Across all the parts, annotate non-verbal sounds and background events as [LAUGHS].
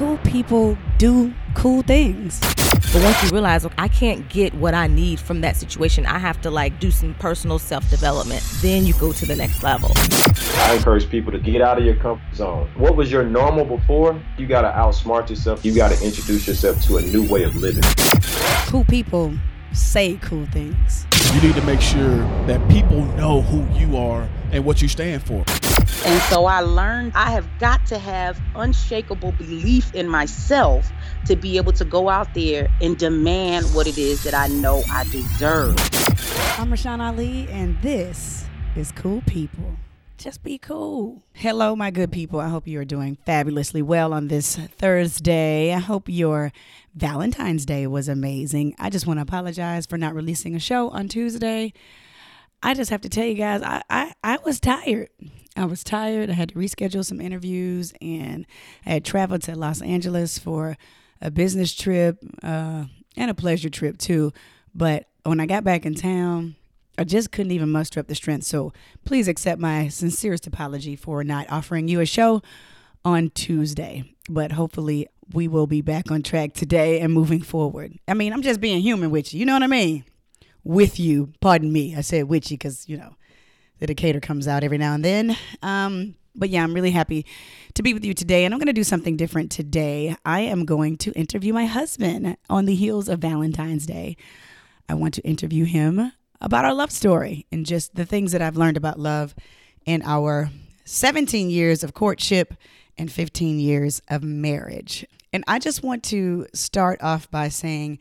cool people do cool things. But once you realize I can't get what I need from that situation, I have to like do some personal self development. Then you go to the next level. I encourage people to get out of your comfort zone. What was your normal before? You got to outsmart yourself. You got to introduce yourself to a new way of living. Cool people say cool things. You need to make sure that people know who you are and what you stand for. And so I learned I have got to have unshakable belief in myself to be able to go out there and demand what it is that I know I deserve. I'm Rashan Ali, and this is Cool People. Just be cool. Hello, my good people. I hope you are doing fabulously well on this Thursday. I hope your Valentine's Day was amazing. I just want to apologize for not releasing a show on Tuesday. I just have to tell you guys, I, I, I was tired. I was tired. I had to reschedule some interviews, and I had traveled to Los Angeles for a business trip uh, and a pleasure trip too. But when I got back in town, I just couldn't even muster up the strength. So please accept my sincerest apology for not offering you a show on Tuesday. But hopefully, we will be back on track today and moving forward. I mean, I'm just being human with you. You know what I mean? With you. Pardon me. I said with you because, you know, the Decatur comes out every now and then. Um, but yeah, I'm really happy to be with you today. And I'm going to do something different today. I am going to interview my husband on the heels of Valentine's Day. I want to interview him about our love story and just the things that I've learned about love in our 17 years of courtship and 15 years of marriage. And I just want to start off by saying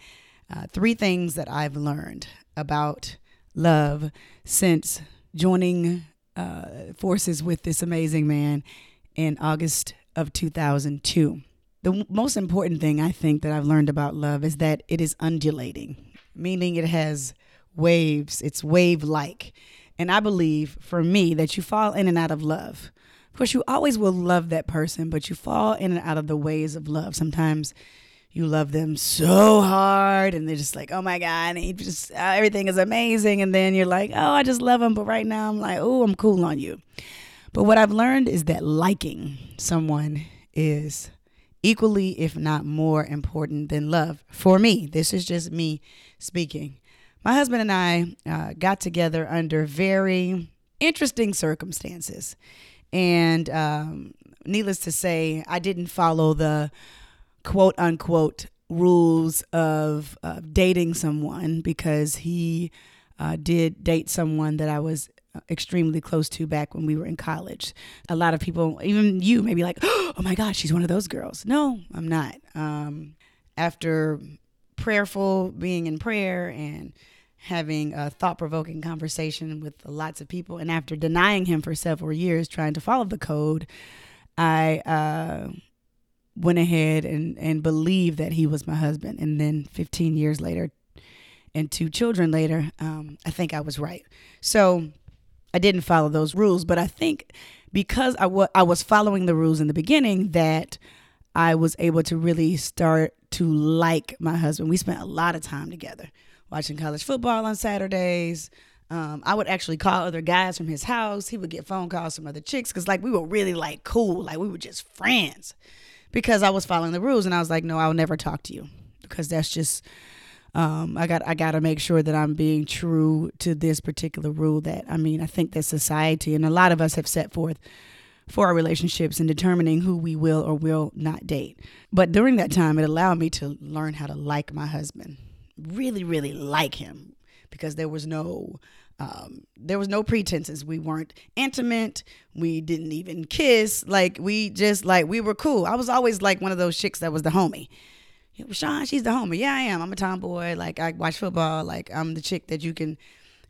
uh, three things that I've learned about love since joining uh, forces with this amazing man in August of 2002. The most important thing I think that I've learned about love is that it is undulating, meaning it has waves, it's wave like. And I believe for me that you fall in and out of love. Of course, you always will love that person, but you fall in and out of the ways of love. Sometimes you love them so hard and they're just like oh my god and just uh, everything is amazing and then you're like oh i just love them but right now i'm like oh i'm cool on you. But what i've learned is that liking someone is equally if not more important than love. For me this is just me speaking. My husband and i uh, got together under very interesting circumstances and um, needless to say i didn't follow the quote unquote rules of uh, dating someone because he uh, did date someone that I was uh, extremely close to back when we were in college. A lot of people, even you, may be like, [GASPS] oh my God, she's one of those girls. No, I'm not. Um, after prayerful, being in prayer and having a thought provoking conversation with lots of people, and after denying him for several years, trying to follow the code, I uh, went ahead and, and believed that he was my husband. And then 15 years later and two children later, um, I think I was right. So I didn't follow those rules, but I think because I, w- I was following the rules in the beginning that I was able to really start to like my husband. We spent a lot of time together watching college football on Saturdays. Um, I would actually call other guys from his house. He would get phone calls from other chicks because, like, we were really like cool, like we were just friends because I was following the rules and I was like, no, I'll never talk to you because that's just um, I got I got to make sure that I'm being true to this particular rule. That I mean, I think that society and a lot of us have set forth for our relationships and determining who we will or will not date. But during that time, it allowed me to learn how to like my husband, really, really like him, because there was no um, there was no pretenses. We weren't intimate. We didn't even kiss. Like we just like we were cool. I was always like one of those chicks that was the homie. Sean, she's the homie. Yeah, I am. I'm a tomboy. Like I watch football. Like I'm the chick that you can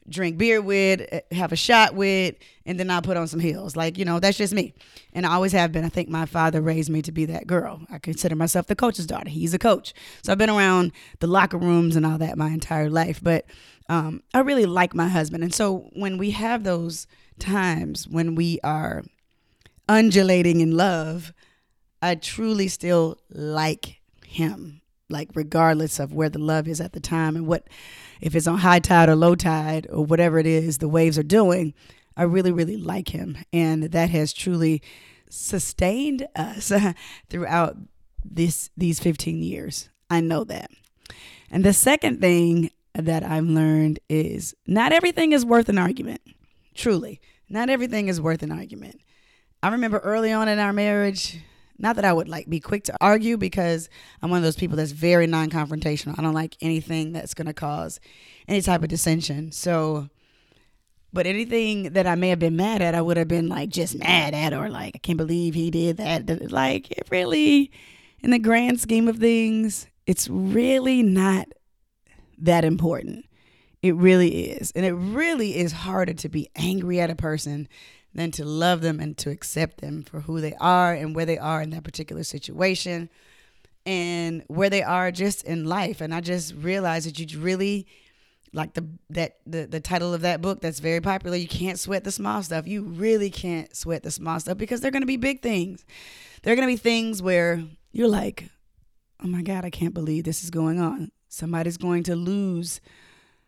drink beer with, eh, have a shot with, and then I'll put on some heels. Like, you know, that's just me. And I always have been. I think my father raised me to be that girl. I consider myself the coach's daughter. He's a coach. So I've been around the locker rooms and all that my entire life. But um, I really like my husband. And so when we have those times when we are undulating in love, I truly still like him, like regardless of where the love is at the time and what, if it's on high tide or low tide or whatever it is the waves are doing, I really, really like him. And that has truly sustained us [LAUGHS] throughout this these 15 years. I know that. And the second thing that I've learned is not everything is worth an argument. Truly, not everything is worth an argument. I remember early on in our marriage, not that I would like be quick to argue because I'm one of those people that's very non-confrontational. I don't like anything that's going to cause any type of dissension. So but anything that I may have been mad at, I would have been like just mad at or like I can't believe he did that. Like it really in the grand scheme of things, it's really not that important. It really is. And it really is harder to be angry at a person than to love them and to accept them for who they are and where they are in that particular situation and where they are just in life. And I just realized that you really like the that the, the title of that book that's very popular, you can't sweat the small stuff. You really can't sweat the small stuff because they're gonna be big things. They're gonna be things where you're like, oh my God, I can't believe this is going on. Somebody's going to lose,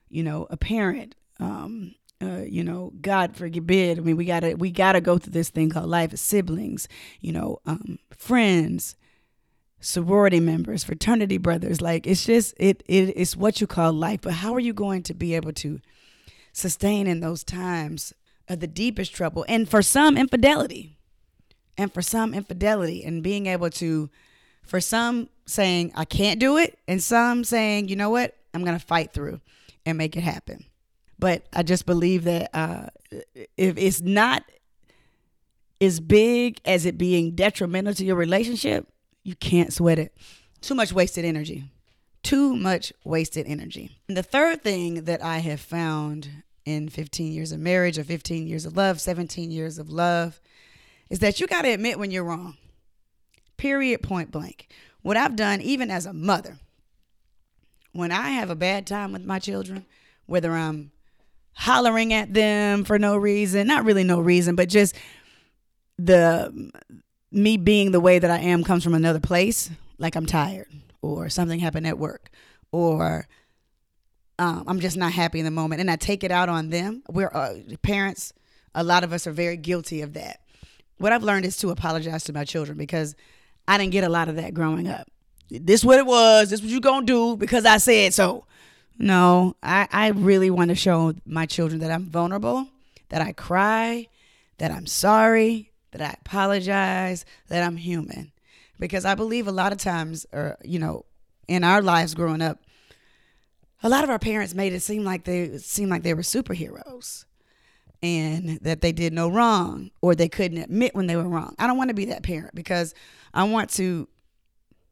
you know, a parent. Um, uh, you know, God forbid. I mean, we gotta we gotta go through this thing called life as siblings. You know, um, friends, sorority members, fraternity brothers. Like it's just it it it's what you call life. But how are you going to be able to sustain in those times of the deepest trouble? And for some infidelity. And for some infidelity and being able to for some saying I can't do it and some saying, you know what, I'm gonna fight through and make it happen. But I just believe that uh, if it's not as big as it being detrimental to your relationship, you can't sweat it. Too much wasted energy. Too much wasted energy. And the third thing that I have found in 15 years of marriage or 15 years of love, 17 years of love, is that you got to admit when you're wrong. Period, point blank. What I've done, even as a mother, when I have a bad time with my children, whether I'm hollering at them for no reason, not really no reason, but just the me being the way that I am comes from another place, like I'm tired or something happened at work or um, I'm just not happy in the moment and I take it out on them. We're uh, parents, a lot of us are very guilty of that. What I've learned is to apologize to my children because I didn't get a lot of that growing up. This what it was. This what you gonna do because I said so. No, I, I really want to show my children that I'm vulnerable, that I cry, that I'm sorry, that I apologize, that I'm human. Because I believe a lot of times, or, you know, in our lives growing up, a lot of our parents made it seem like they seem like they were superheroes and that they did no wrong or they couldn't admit when they were wrong. I don't want to be that parent because I want to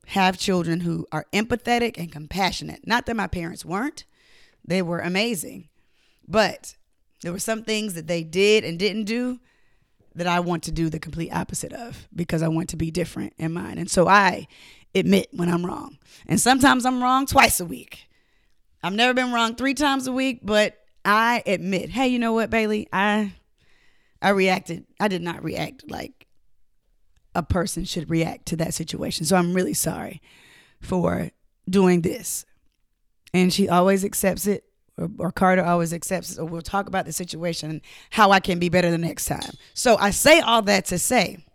have children who are empathetic and compassionate. Not that my parents weren't, they were amazing. But there were some things that they did and didn't do that I want to do the complete opposite of because I want to be different in mine. And so I admit when I'm wrong. And sometimes I'm wrong twice a week. I've never been wrong three times a week, but I admit, hey, you know what, Bailey? I I reacted. I did not react like a person should react to that situation. So I'm really sorry for doing this. And she always accepts it or, or Carter always accepts it, or we'll talk about the situation and how I can be better the next time. So I say all that to say,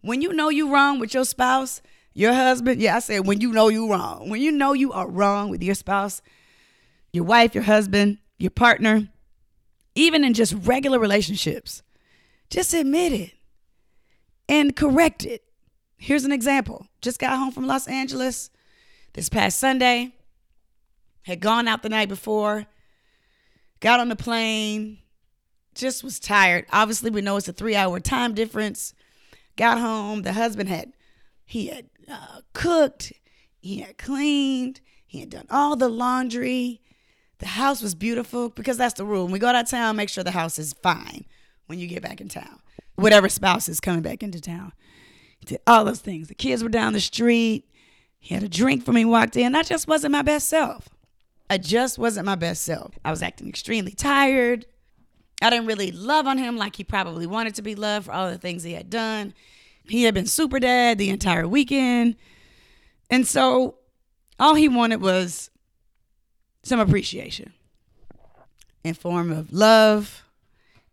when you know you're wrong with your spouse, your husband, yeah, I said when you know you're wrong. When you know you are wrong with your spouse, your wife, your husband, your partner, even in just regular relationships, just admit it and correct it. Here's an example. Just got home from Los Angeles this past Sunday. Had gone out the night before, got on the plane, just was tired. Obviously, we know it's a three hour time difference. Got home, the husband had, he had uh, cooked, he had cleaned, he had done all the laundry. The house was beautiful because that's the rule. When we go out of town, make sure the house is fine when you get back in town. Whatever spouse is coming back into town. He did all those things. The kids were down the street. He had a drink for me, walked in. I just wasn't my best self. I just wasn't my best self. I was acting extremely tired. I didn't really love on him like he probably wanted to be loved for all the things he had done. He had been super dad the entire weekend. And so all he wanted was some appreciation in form of love,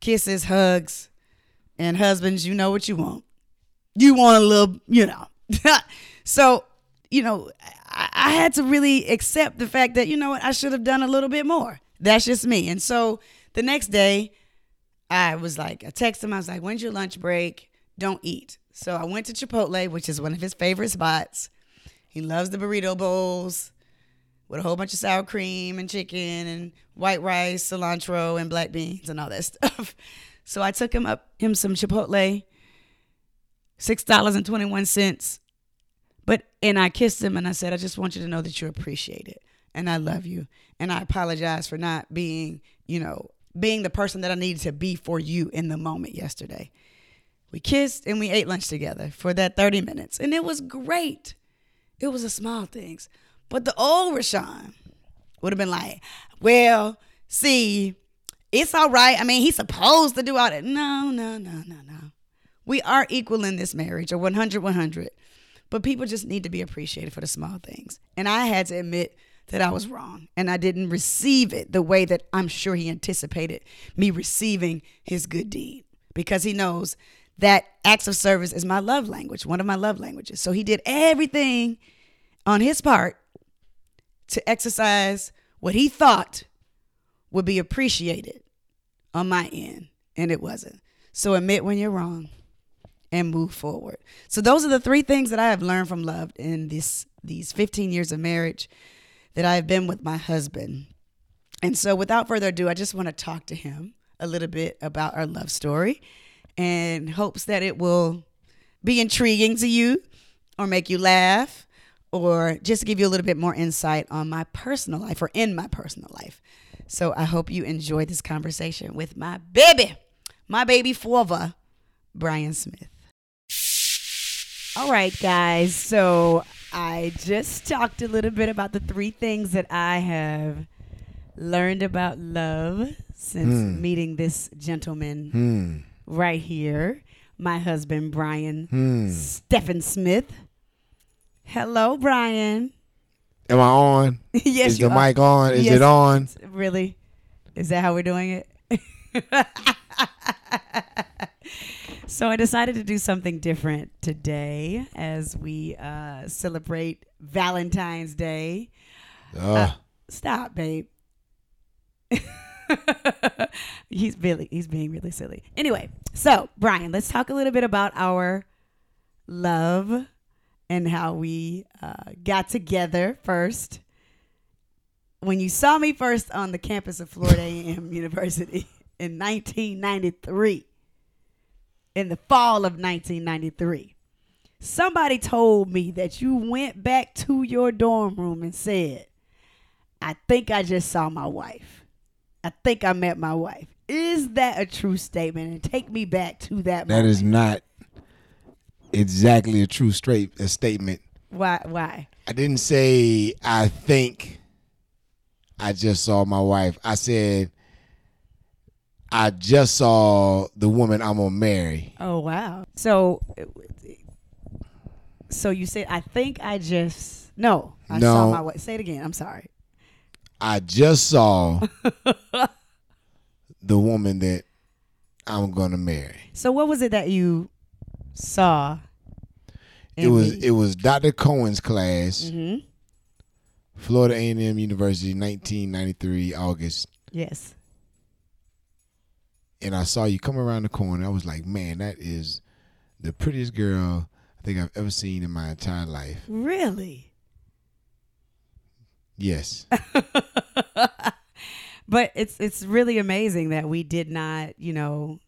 kisses, hugs, and husbands, you know what you want. You want a little, you know, [LAUGHS] so, you know, I, I had to really accept the fact that, you know what, I should have done a little bit more. That's just me. And so the next day, I was like, I texted him, I was like, when's your lunch break? Don't eat. So I went to Chipotle, which is one of his favorite spots. He loves the burrito bowls with a whole bunch of sour cream and chicken and white rice, cilantro, and black beans and all that [LAUGHS] stuff. So I took him up him some Chipotle, six dollars and twenty one cents. But and I kissed him and I said, I just want you to know that you appreciate it and I love you and I apologize for not being, you know, being the person that I needed to be for you in the moment yesterday. We kissed and we ate lunch together for that 30 minutes. And it was great. It was the small things. But the old Rashan would have been like, well, see, it's all right. I mean, he's supposed to do all that. No, no, no, no, no. We are equal in this marriage, or 100, 100. But people just need to be appreciated for the small things. And I had to admit that I was wrong and I didn't receive it the way that I'm sure he anticipated me receiving his good deed because he knows that acts of service is my love language, one of my love languages. So he did everything on his part to exercise what he thought would be appreciated on my end, and it wasn't. So admit when you're wrong and move forward. So those are the three things that I have learned from love in this these 15 years of marriage that I have been with my husband. And so without further ado, I just want to talk to him a little bit about our love story and hopes that it will be intriguing to you or make you laugh or just give you a little bit more insight on my personal life or in my personal life. So I hope you enjoy this conversation with my baby, my baby forever, Brian Smith. All right, guys. So I just talked a little bit about the three things that I have learned about love since Hmm. meeting this gentleman Hmm. right here, my husband, Brian Hmm. Stephen Smith. Hello, Brian. Am I on? [LAUGHS] yes, Is you the are. mic on? Is Yes. it on? Really? Is that how we're doing it? [LAUGHS] so I decided to do something different today as we uh, celebrate Valentine's Day. Ugh. Stop, babe. [LAUGHS] he's really he's being really silly. Anyway, so Brian, let's talk a little bit about our love and how we uh, got together first. When you saw me first on the campus of Florida [LAUGHS] A&M University in 1993, in the fall of 1993, somebody told me that you went back to your dorm room and said, I think I just saw my wife. I think I met my wife. Is that a true statement? And take me back to that. That moment. is not exactly a true straight a statement. why. Why? I didn't say I think I just saw my wife. I said I just saw the woman I'm gonna marry. Oh wow. So, so you said I think I just no. I saw No. my wife. Say it again. I'm sorry. I just saw [LAUGHS] the woman that I'm gonna marry. So what was it that you saw? It was it was Dr. Cohen's class, hmm Florida A&M University, 1993 August. Yes. and I saw you come around the corner. I was like, man, that is the prettiest girl I think I've ever seen in my entire life. Really. Yes. [LAUGHS] but it's it's really amazing that we did not, you know,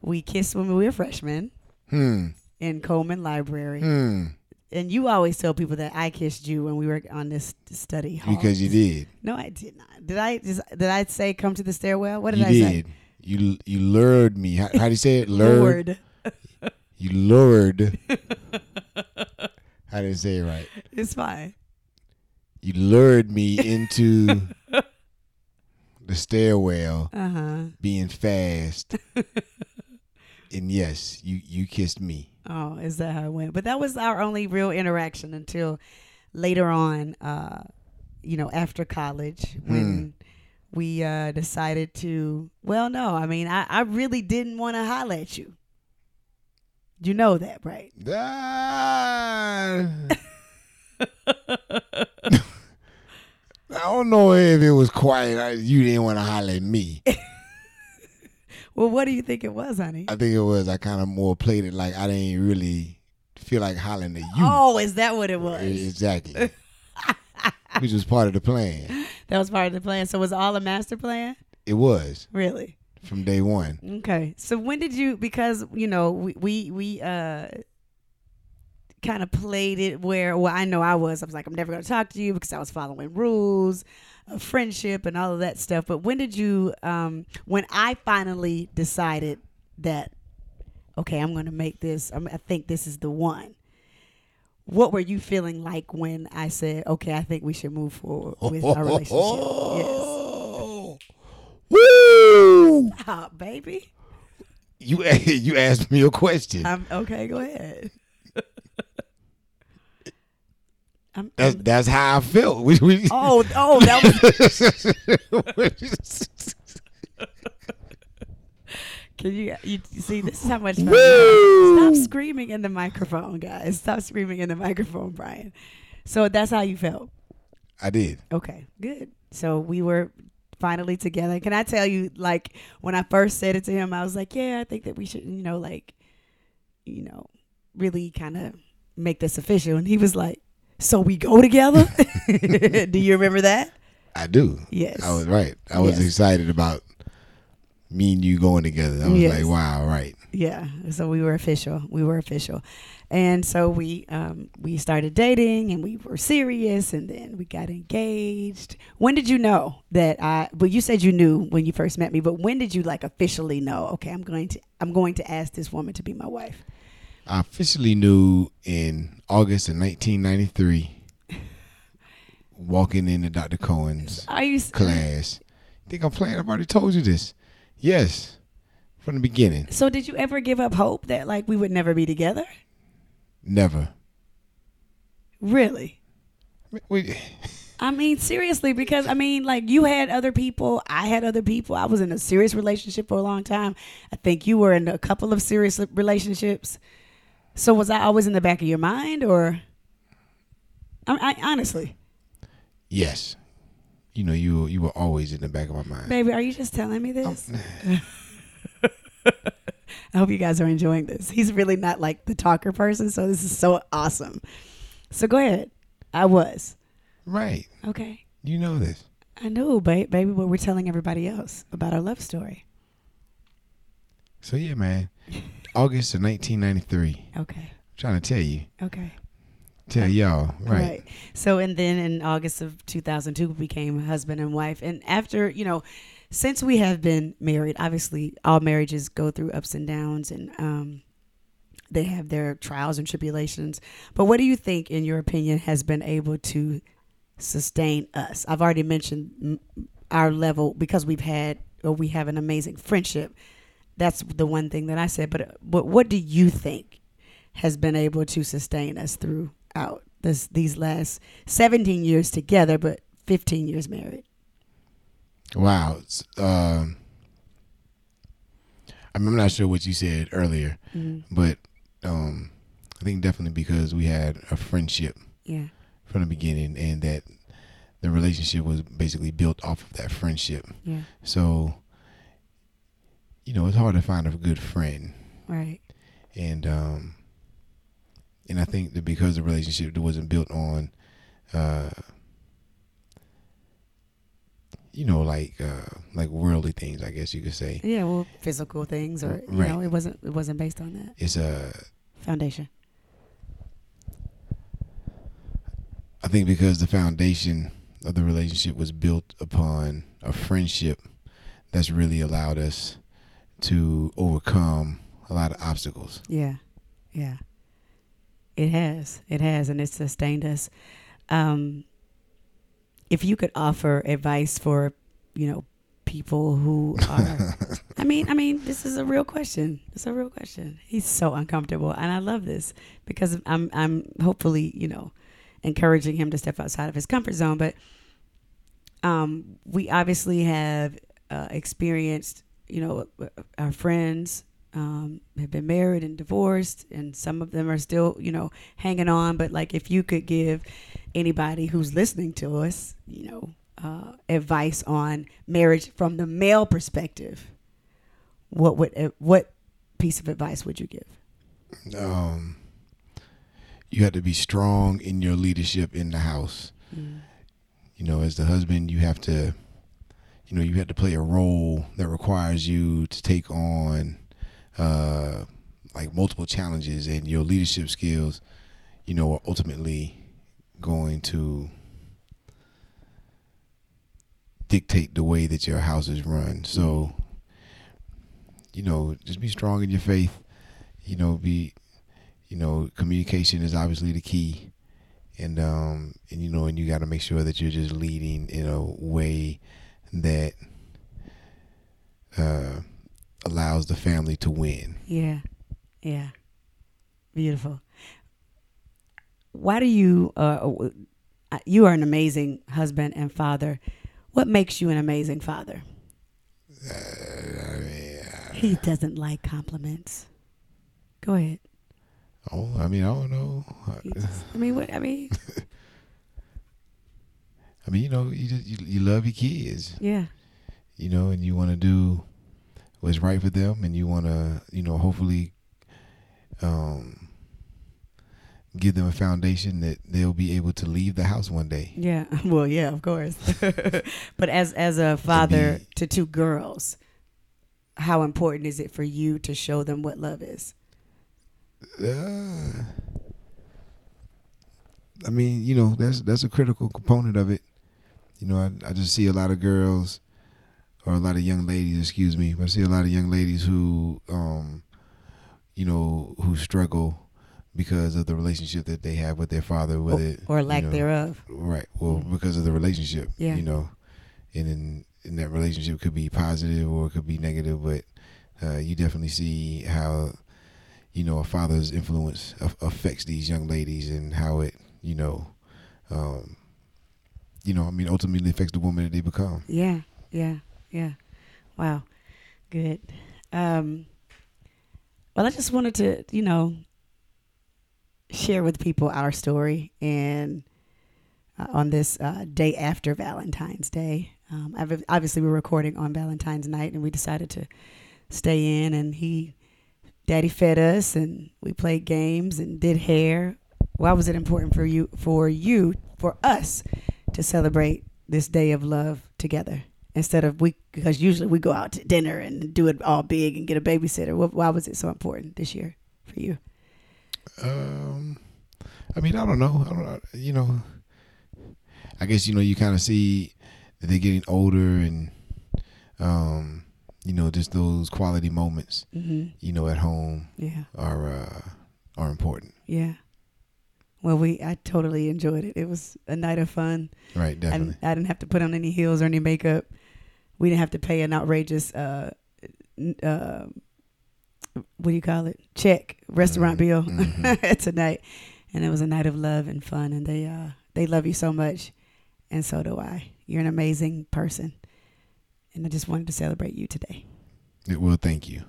we kissed when we were freshmen Hmm. in Coleman Library, Hmm. and you always tell people that I kissed you when we were on this study hall. Because you did. No, I did not. Did I? Just, did I say come to the stairwell? What did you I say? did. You you lured me. How, how do you say it? Lured. You lured. [LAUGHS] I didn't say it right. it's fine. You lured me into [LAUGHS] the stairwell, Uh huh. being fast. [LAUGHS] and yes, you you kissed me. Oh, is that how it went? But that was our only real interaction until later on, uh, you know, after college when we uh, decided to. Well, no, I mean, I, I really didn't want to holler at you. You know that, right? Ah. [LAUGHS] I don't know if it was quiet. I- You didn't want to holler at me. [LAUGHS] Well, what do you think it was, honey? I think it was. I kind of more played it like I didn't really feel like hollering at you. Oh, is that what it was? Exactly. [LAUGHS] Which was part of the plan. That was part of the plan. So was all a master plan? It was Really? from day one. Okay. So when did you? Because you know we we we uh kind of played it where well I know I was I was like I'm never going to talk to you because I was following rules friendship and all of that stuff. But when did you? Um, when I finally decided that okay I'm going to make this. I'm, I think this is the one. What were you feeling like when I said okay I think we should move forward [LAUGHS] with our relationship? [LAUGHS] Oh, woo! Yes. [LAUGHS] Ah, baby. You you asked me a question. I'm okay. Go ahead. I'm, That's I'm- that's how I felt. [LAUGHS] We, we, oh, oh, that was. [LAUGHS] Can you, you see? This is how much fun. we Woo! have. Stop screaming in the microphone, guys. Stop screaming in the microphone, Brian. So that's how you felt. I did. Okay, good. So we were finally together. Can I tell you, like, when I first said it to him, I was like, yeah, I think that we should, you know, like, you know, really kind of make this official. And he was like, so we go together? [LAUGHS] Do you remember that? I do. Yes. I was right. I was Yes. excited about me and you going together. I was Yes. like, wow, right. Yeah. So we were official. We were official. And so we um we started dating and we were serious and then we got engaged. When did you know that I well you said you knew when you first met me, but when did you like officially know, okay, I'm going to I'm going to ask this woman to be my wife? I officially knew in August of 1993, walking into Dr. Cohen's [LAUGHS] s- class. Think I'm playing? I've already told you this. Yes, from the beginning. So did you ever give up hope that like we would never be together? Never. Really? We, I mean, seriously, because I mean, like you had other people, I had other people. I was in a serious relationship for a long time. I think you were in a couple of serious relationships. So was I always in the back of your mind, or? I, I honestly, yes. You know, you you were always in the back of my mind. baby, are you just telling me this? Oh. [LAUGHS] I hope you guys are enjoying this. He's really not like the talker person, so this is so awesome. So go ahead. I was Right. okay. You know this. I know, ba- baby, but we're telling everybody else about our love story. So yeah, man. August of 1993. Okay. trying to tell you, Okay. tell y'all, right? right. So, and then in August of 2002, we became husband and wife. And after, you know, since we have been married, obviously all marriages go through ups and downs and um, they have their trials and tribulations. But what do you think, in your opinion, has been able to sustain us? I've already mentioned our level because we've had or we have an amazing friendship. That's the one thing that I said. But, but what do you think has been able to sustain us throughout this these last 17 years together, but 15 years married? Wow. Um, I'm not sure what you said earlier, Mm-hmm. but um, I think definitely because we had a friendship Yeah. from the beginning, and that the relationship was basically built off of that friendship. Yeah. So, you know, it's hard to find a good friend, Right. and um, and I think that because the relationship wasn't built on, uh, you know, like uh, like worldly things, I guess you could say. Yeah. Well, physical things, or you Right. know, it wasn't it wasn't based on that It's a foundation. I think because the foundation of the relationship was built upon a friendship that's really allowed us to overcome a lot of obstacles. Yeah. Yeah. It has. It has, and it's sustained us. Um, if you could offer advice for, you know, people who are [LAUGHS] I mean, I mean, this is a real question. It's a real question. He's so uncomfortable, and I love this because I'm I'm hopefully you know encouraging him to step outside of his comfort zone. But um, we obviously have uh, experienced you know our friends um, have been married and divorced, and some of them are still, you know, hanging on. But like, if you could give anybody who's listening to us, you know, uh, advice on marriage from the male perspective, what would uh, what piece of advice would you give? Um, you have to be strong in your leadership in the house. Mm. You know, as the husband, you have to, you know, you have to play a role that requires you to take on, uh, like multiple challenges, and your leadership skills, you know, are ultimately going to dictate the way that your house is run. So, you know, just be strong in your faith. You know, be, you know, communication is obviously the key, and um, and you know, and you got to make sure that you're just leading in a way that uh, allows the family to win. Yeah, yeah, beautiful. Why do you? Uh, uh, you are an amazing husband and father. What makes you an amazing father? He doesn't like compliments. Go ahead. Oh, I mean, I don't know. Just- I mean, what? I mean, [LAUGHS] I mean, you know, you just you, you love your kids, yeah, you know, and you want to do what's right for them, and you want to, you know, hopefully, um, give them a foundation that they'll be able to leave the house one day. yeah. [LAUGHS] Well, yeah, of course. [LAUGHS] but as as a father be- to two girls, how important is it for you to show them what love is? Uh, I mean, you know, that's that's a critical component of it. You know, I, I just see a lot of girls or a lot of young ladies, excuse me, but I see a lot of young ladies who, um, you know, who struggle because of the relationship that they have with their father, with Or, it or lack you know, thereof. Right. Well, because of the relationship. Yeah. You know, and in, in that relationship could be positive or it could be negative, but uh, you definitely see how, you know, a father's influence af- affects these young ladies and how it, you know, um, you know, I mean, ultimately affects the woman that they become. Yeah, yeah, yeah. Wow, good. Um, well, I just wanted to, you know, share with people our story and uh, on this uh, day after Valentine's Day. Um, obvi- obviously, we're recording on Valentine's night, and we decided to stay in. And he, Daddy, fed us, and we played games and did hair. Why was it important for you, for you, for us, to celebrate this day of love together instead of we? Because usually we go out to dinner and do it all big and get a babysitter. Why was it so important this year for you? Um, I mean, I don't know. I don't know. You know, I guess you know you kind of see that they're getting older, and um, you know, just those quality moments, hmm you know, at home Yeah. are uh, are important. Yeah. Well, we I totally enjoyed it. It was a night of fun. Right, I definitely. didn't, I didn't have to put on any heels or any makeup. We didn't have to pay an outrageous uh, uh, what do you call it? Check restaurant Mhm, bill mhm. [LAUGHS] tonight, and it was a night of love and fun. And they uh, they love you so much, and so do I. You're an amazing person, and I just wanted to celebrate you today. It will. thank you.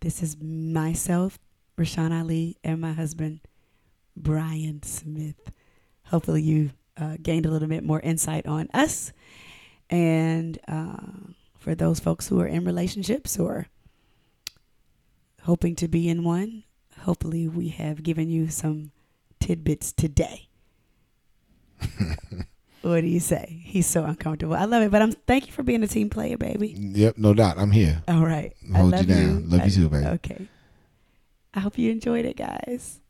This is myself, Rashan Ali, and my husband, Brian Smith. Hopefully, you uh, gained a little bit more insight on us. And uh, for those folks who are in relationships or hoping to be in one, hopefully, we have given you some tidbits today. [LAUGHS] what do you say? He's so uncomfortable. I love it, but I'm thank you for being a team player, baby. Yep, no doubt. I'm here. All right. Hold I you love down. Love you too, baby. Okay. I hope you enjoyed it, guys.